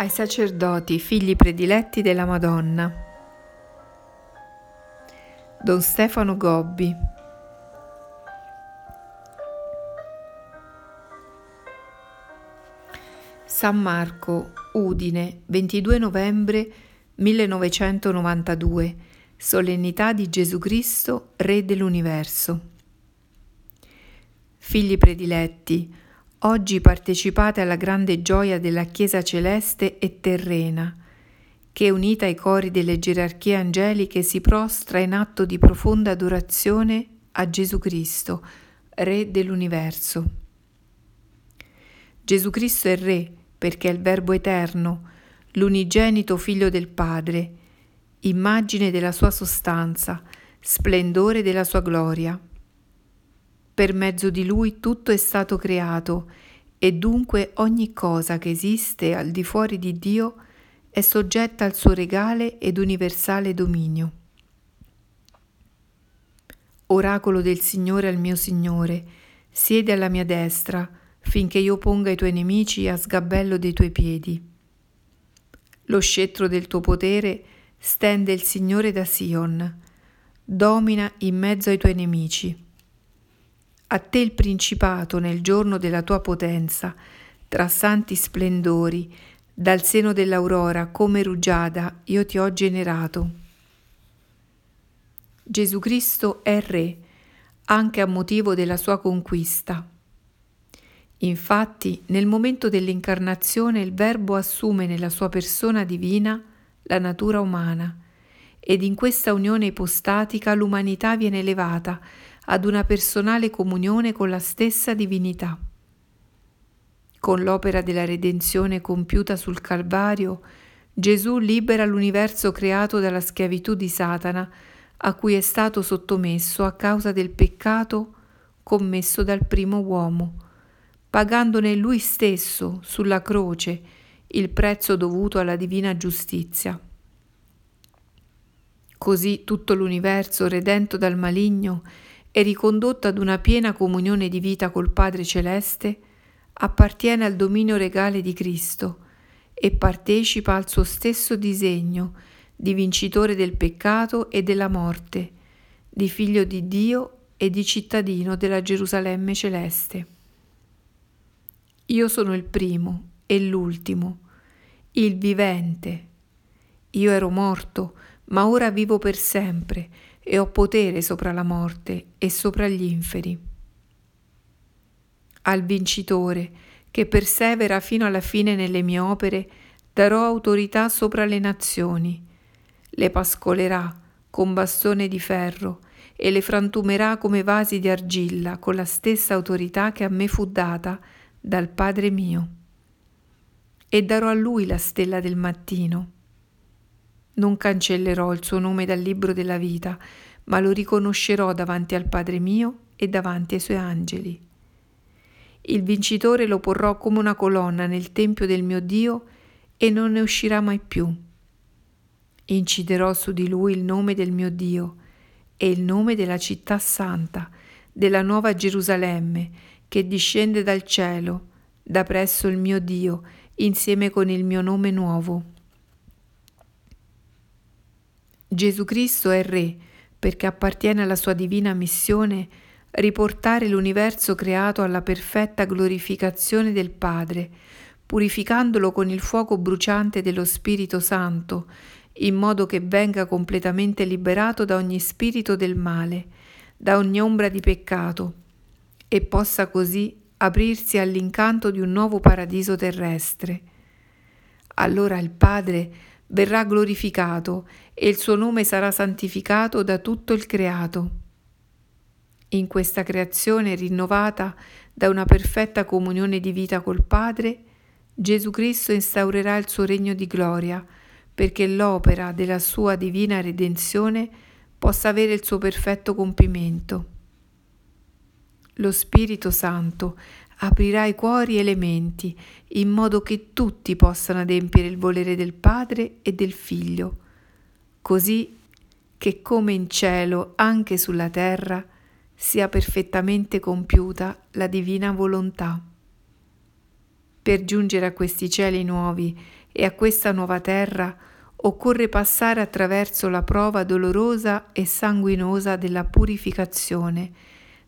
ai sacerdoti, figli prediletti della Madonna. Don Stefano Gobbi. San Marco, Udine, 22 novembre 1992, solennità di Gesù Cristo, Re dell'universo. Figli prediletti, Oggi partecipate alla grande gioia della Chiesa celeste e terrena, che unita ai cori delle gerarchie angeliche si prostra in atto di profonda adorazione a Gesù Cristo, Re dell'universo. Gesù Cristo è Re perché è il Verbo eterno, l'unigenito Figlio del Padre, immagine della sua sostanza, splendore della sua gloria. Per mezzo di lui tutto è stato creato e dunque ogni cosa che esiste al di fuori di Dio è soggetta al suo regale ed universale dominio. Oracolo del Signore al mio Signore, siedi alla mia destra finché io ponga i tuoi nemici a sgabello dei tuoi piedi. Lo scettro del tuo potere stende il Signore da Sion, domina in mezzo ai tuoi nemici. A te il principato nel giorno della tua potenza, tra santi splendori, dal seno dell'aurora come rugiada io ti ho generato. Gesù Cristo è Re, anche a motivo della sua conquista. Infatti, nel momento dell'incarnazione il Verbo assume nella sua persona divina la natura umana ed in questa unione ipostatica l'umanità viene elevata ad una personale comunione con la stessa divinità. Con l'opera della redenzione compiuta sul Calvario, Gesù libera l'universo creato dalla schiavitù di Satana, a cui è stato sottomesso a causa del peccato commesso dal primo uomo, pagandone lui stesso sulla croce il prezzo dovuto alla divina giustizia. Così tutto l'universo, redento dal maligno, e ricondotto ad una piena comunione di vita col Padre Celeste, appartiene al dominio regale di Cristo e partecipa al suo stesso disegno di vincitore del peccato e della morte, di figlio di Dio e di cittadino della Gerusalemme celeste. Io sono il primo e l'ultimo, il vivente. Io ero morto, ma ora vivo per sempre e ho potere sopra la morte e sopra gli inferi. Al vincitore, che persevera fino alla fine nelle mie opere, darò autorità sopra le nazioni. Le pascolerà con bastone di ferro e le frantumerà come vasi di argilla con la stessa autorità che a me fu data dal Padre mio. E darò a lui la stella del mattino non cancellerò il suo nome dal libro della vita, ma lo riconoscerò davanti al Padre mio e davanti ai suoi angeli. Il vincitore lo porrò come una colonna nel tempio del mio Dio e non ne uscirà mai più. Inciderò su di lui il nome del mio Dio e il nome della città santa, della nuova Gerusalemme, che discende dal cielo, da presso il mio Dio, insieme con il mio nome nuovo. Gesù Cristo è Re perché appartiene alla sua divina missione riportare l'universo creato alla perfetta glorificazione del Padre, purificandolo con il fuoco bruciante dello Spirito Santo, in modo che venga completamente liberato da ogni spirito del male, da ogni ombra di peccato, e possa così aprirsi all'incanto di un nuovo paradiso terrestre. Allora il Padre verrà glorificato e il suo nome sarà santificato da tutto il creato. In questa creazione rinnovata da una perfetta comunione di vita col Padre, Gesù Cristo instaurerà il suo regno di gloria perché l'opera della sua divina redenzione possa avere il suo perfetto compimento. Lo Spirito Santo aprirà i cuori e le menti in modo che tutti possano adempiere il volere del Padre e del Figlio, così che come in cielo anche sulla terra sia perfettamente compiuta la divina volontà. Per giungere a questi cieli nuovi e a questa nuova terra occorre passare attraverso la prova dolorosa e sanguinosa della purificazione,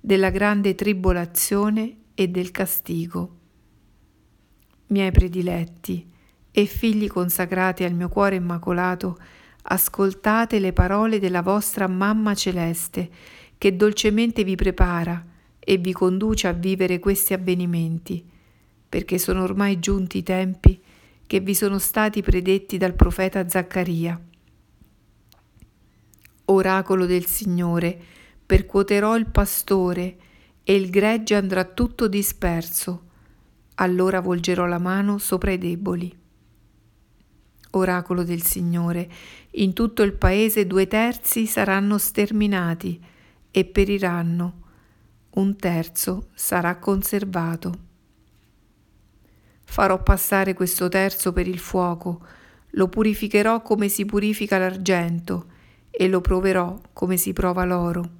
della grande tribolazione e del castigo. Miei prediletti e figli consacrati al mio cuore immacolato, ascoltate le parole della vostra mamma celeste, che dolcemente vi prepara e vi conduce a vivere questi avvenimenti, perché sono ormai giunti i tempi che vi sono stati predetti dal profeta Zaccaria. Oracolo del Signore, percuoterò il pastore e il gregge andrà tutto disperso, allora volgerò la mano sopra i deboli. Oracolo del Signore, in tutto il paese due terzi saranno sterminati e periranno, un terzo sarà conservato. Farò passare questo terzo per il fuoco, lo purificherò come si purifica l'argento e lo proverò come si prova l'oro.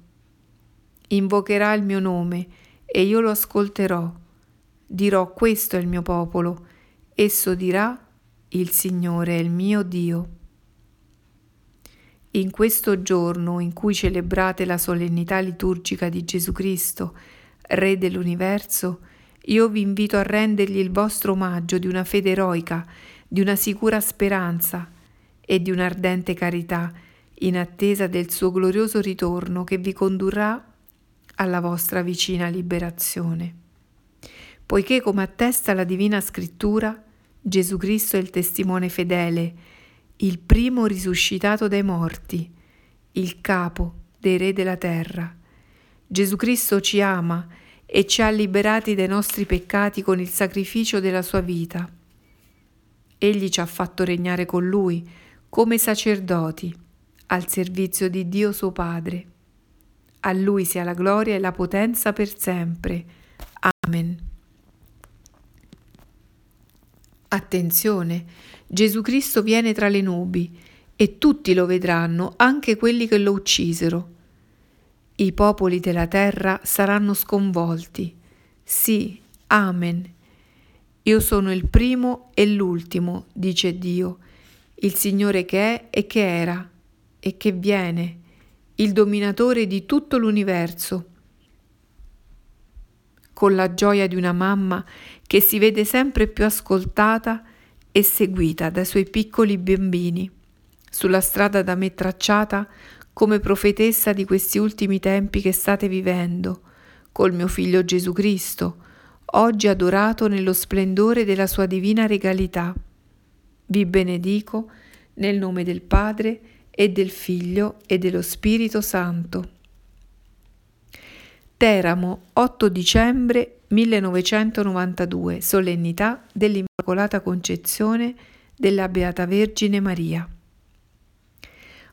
Invocherà il mio nome e io lo ascolterò. Dirò questo è il mio popolo. Esso dirà il Signore è il mio Dio. In questo giorno in cui celebrate la solennità liturgica di Gesù Cristo, Re dell'universo, io vi invito a rendergli il vostro omaggio di una fede eroica, di una sicura speranza e di un'ardente carità, in attesa del suo glorioso ritorno che vi condurrà alla vostra vicina liberazione. Poiché, come attesta la Divina Scrittura, Gesù Cristo è il testimone fedele, il primo risuscitato dai morti, il capo dei re della terra. Gesù Cristo ci ama e ci ha liberati dai nostri peccati con il sacrificio della sua vita. Egli ci ha fatto regnare con lui come sacerdoti al servizio di Dio suo Padre. A lui sia la gloria e la potenza per sempre. Amen. Attenzione, Gesù Cristo viene tra le nubi e tutti lo vedranno, anche quelli che lo uccisero i popoli della terra saranno sconvolti. Sì, amen. Io sono il primo e l'ultimo, dice Dio, il Signore che è e che era e che viene, il dominatore di tutto l'universo. Con la gioia di una mamma che si vede sempre più ascoltata e seguita dai suoi piccoli bambini, sulla strada da me tracciata come profetessa di questi ultimi tempi che state vivendo, col mio figlio Gesù Cristo, oggi adorato nello splendore della sua divina regalità. Vi benedico nel nome del Padre e del Figlio e dello Spirito Santo. Teramo, 8 dicembre 1992, solennità dell'Immacolata Concezione della Beata Vergine Maria.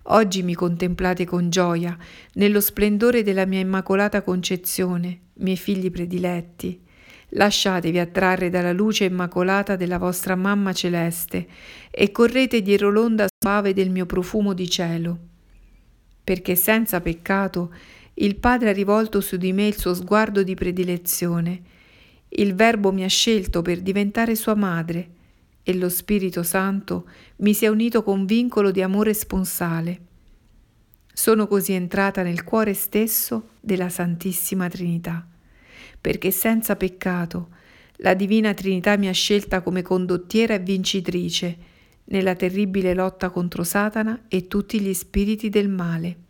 Oggi mi contemplate con gioia, nello splendore della mia immacolata concezione, miei figli prediletti. Lasciatevi attrarre dalla luce immacolata della vostra mamma celeste e correte dietro l'onda suave del mio profumo di cielo. Perché senza peccato il Padre ha rivolto su di me il suo sguardo di predilezione. Il Verbo mi ha scelto per diventare sua madre e lo Spirito Santo mi si è unito con vincolo di amore sponsale. Sono così entrata nel cuore stesso della Santissima Trinità, perché senza peccato la Divina Trinità mi ha scelta come condottiera e vincitrice nella terribile lotta contro Satana e tutti gli spiriti del male.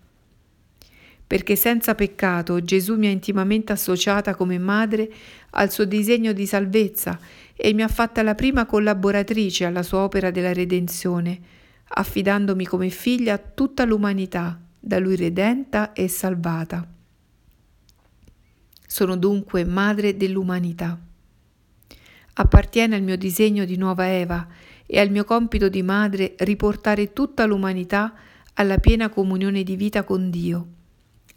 Perché senza peccato Gesù mi ha intimamente associata come madre al suo disegno di salvezza e mi ha fatta la prima collaboratrice alla sua opera della redenzione, affidandomi come figlia a tutta l'umanità, da lui redenta e salvata. Sono dunque madre dell'umanità. Appartiene al mio disegno di nuova Eva e al mio compito di madre riportare tutta l'umanità alla piena comunione di vita con Dio,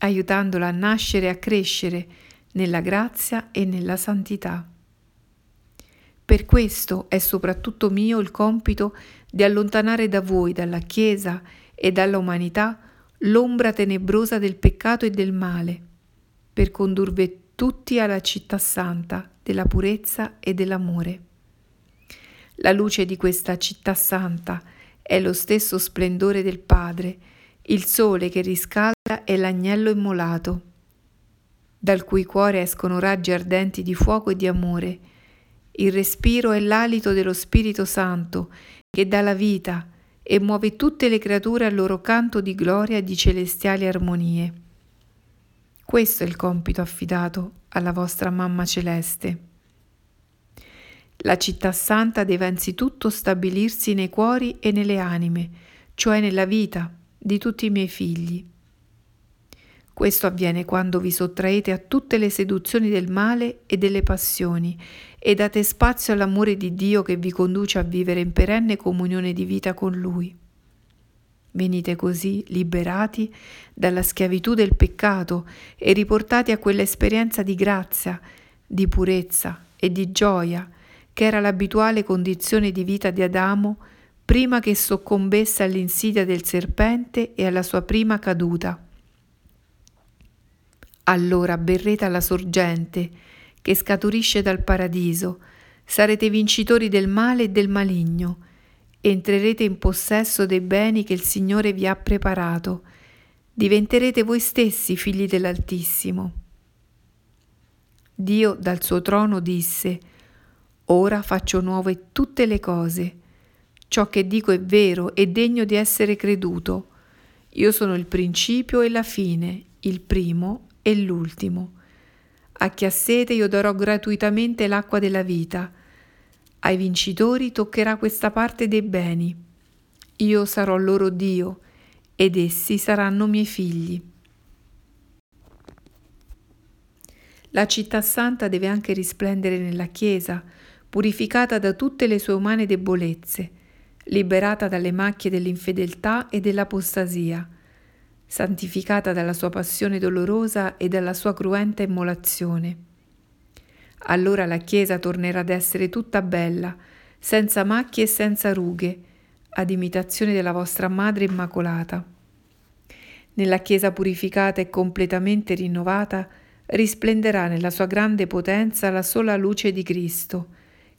aiutandola a nascere e a crescere nella grazia e nella santità. Per questo è soprattutto mio il compito di allontanare da voi, dalla Chiesa e dalla umanità, l'ombra tenebrosa del peccato e del male, per condurvi tutti alla città santa della purezza e dell'amore. La luce di questa città santa è lo stesso splendore del Padre, il sole che riscalda è l'agnello immolato, dal cui cuore escono raggi ardenti di fuoco e di amore. Il respiro è l'alito dello Spirito Santo che dà la vita e muove tutte le creature al loro canto di gloria e di celestiali armonie. Questo è il compito affidato alla vostra mamma celeste. La città santa deve anzitutto stabilirsi nei cuori e nelle anime, cioè nella vita di tutti i miei figli. Questo avviene quando vi sottraete a tutte le seduzioni del male e delle passioni e date spazio all'amore di Dio che vi conduce a vivere in perenne comunione di vita con Lui. Venite così liberati dalla schiavitù del peccato e riportati a quell'esperienza di grazia, di purezza e di gioia che era l'abituale condizione di vita di Adamo prima che soccombesse all'insidia del serpente e alla sua prima caduta. Allora berrete alla sorgente che scaturisce dal paradiso, sarete vincitori del male e del maligno, entrerete in possesso dei beni che il Signore vi ha preparato, diventerete voi stessi figli dell'Altissimo. Dio dal suo trono disse, Ora faccio nuove tutte le cose. Ciò che dico è vero e degno di essere creduto. Io sono il principio e la fine, il primo e l'ultimo. A chi ha sete io darò gratuitamente l'acqua della vita. Ai vincitori toccherà questa parte dei beni. Io sarò loro Dio ed essi saranno miei figli. La città santa deve anche risplendere nella Chiesa, purificata da tutte le sue umane debolezze, liberata dalle macchie dell'infedeltà e dell'apostasia, santificata dalla sua passione dolorosa e dalla sua cruenta immolazione. Allora la Chiesa tornerà ad essere tutta bella, senza macchie e senza rughe, ad imitazione della vostra Madre Immacolata. Nella Chiesa purificata e completamente rinnovata risplenderà nella sua grande potenza la sola luce di Cristo,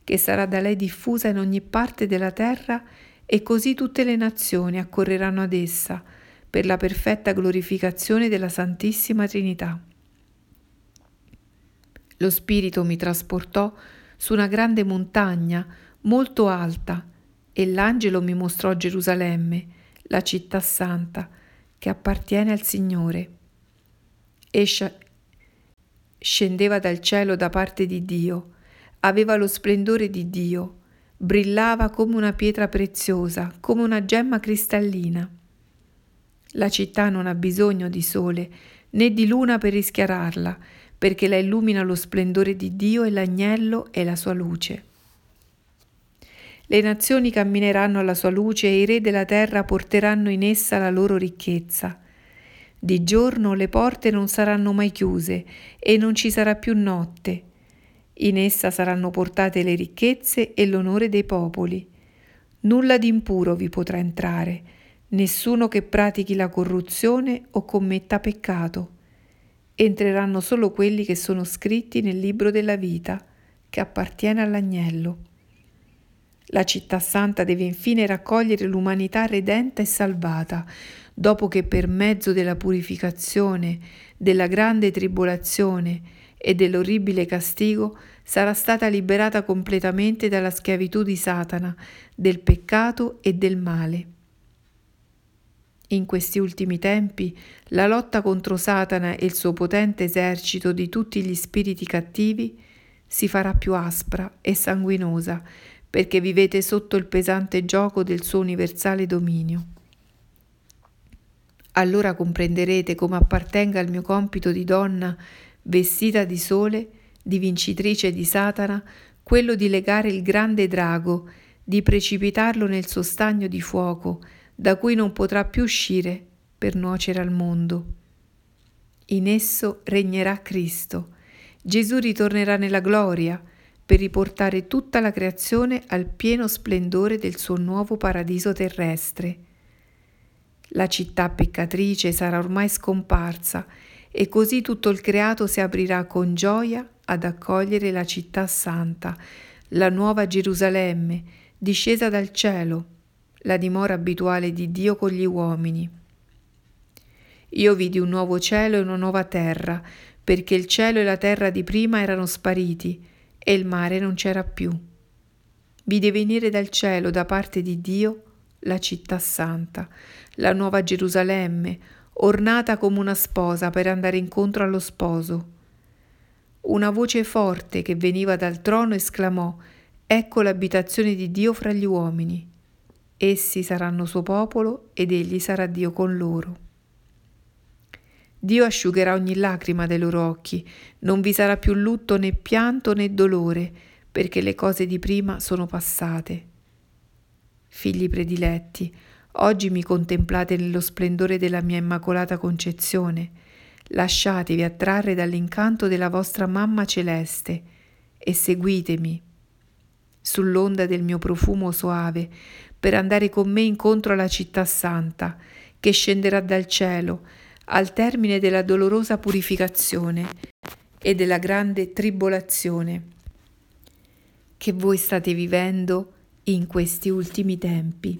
che sarà da lei diffusa in ogni parte della terra e così tutte le nazioni accorreranno ad essa per la perfetta glorificazione della Santissima Trinità. Lo Spirito mi trasportò su una grande montagna molto alta e l'angelo mi mostrò Gerusalemme, la città santa, che appartiene al Signore. Escia scendeva dal cielo da parte di Dio, aveva lo splendore di Dio, brillava come una pietra preziosa, come una gemma cristallina. La città non ha bisogno di sole né di luna per rischiararla, perché la illumina lo splendore di Dio e l'agnello è la sua luce. Le nazioni cammineranno alla sua luce e i re della terra porteranno in essa la loro ricchezza. Di giorno le porte non saranno mai chiuse e non ci sarà più notte. In essa saranno portate le ricchezze e l'onore dei popoli. Nulla di impuro vi potrà entrare, nessuno che pratichi la corruzione o commetta peccato. Entreranno solo quelli che sono scritti nel libro della vita, che appartiene all'agnello. La città santa deve infine raccogliere l'umanità redenta e salvata, dopo che per mezzo della purificazione, della grande tribolazione e dell'orribile castigo sarà stata liberata completamente dalla schiavitù di Satana, del peccato e del male. In questi ultimi tempi la lotta contro Satana e il suo potente esercito di tutti gli spiriti cattivi si farà più aspra e sanguinosa perché vivete sotto il pesante gioco del suo universale dominio. Allora comprenderete come appartenga al mio compito di donna vestita di sole, di vincitrice di Satana, quello di legare il grande drago, di precipitarlo nel suo stagno di fuoco, da cui non potrà più uscire per nuocere al mondo. In esso regnerà Cristo. Gesù ritornerà nella gloria per riportare tutta la creazione al pieno splendore del suo nuovo paradiso terrestre. La città peccatrice sarà ormai scomparsa e così tutto il creato si aprirà con gioia ad accogliere la città santa, la nuova Gerusalemme, discesa dal cielo, la dimora abituale di Dio con gli uomini. Io vidi un nuovo cielo e una nuova terra, perché il cielo e la terra di prima erano spariti e il mare non c'era più. Vide venire dal cielo da parte di Dio la città santa, la nuova Gerusalemme, ornata come una sposa per andare incontro allo sposo. Una voce forte che veniva dal trono esclamò Ecco l'abitazione di Dio fra gli uomini. Essi saranno suo popolo ed egli sarà Dio con loro. Dio asciugherà ogni lacrima dai loro occhi, non vi sarà più lutto né pianto né dolore, perché le cose di prima sono passate. Figli prediletti, oggi mi contemplate nello splendore della mia immacolata concezione, lasciatevi attrarre dall'incanto della vostra mamma celeste e seguitemi sull'onda del mio profumo soave per andare con me incontro alla città santa che scenderà dal cielo al termine della dolorosa purificazione e della grande tribolazione che voi state vivendo in questi ultimi tempi.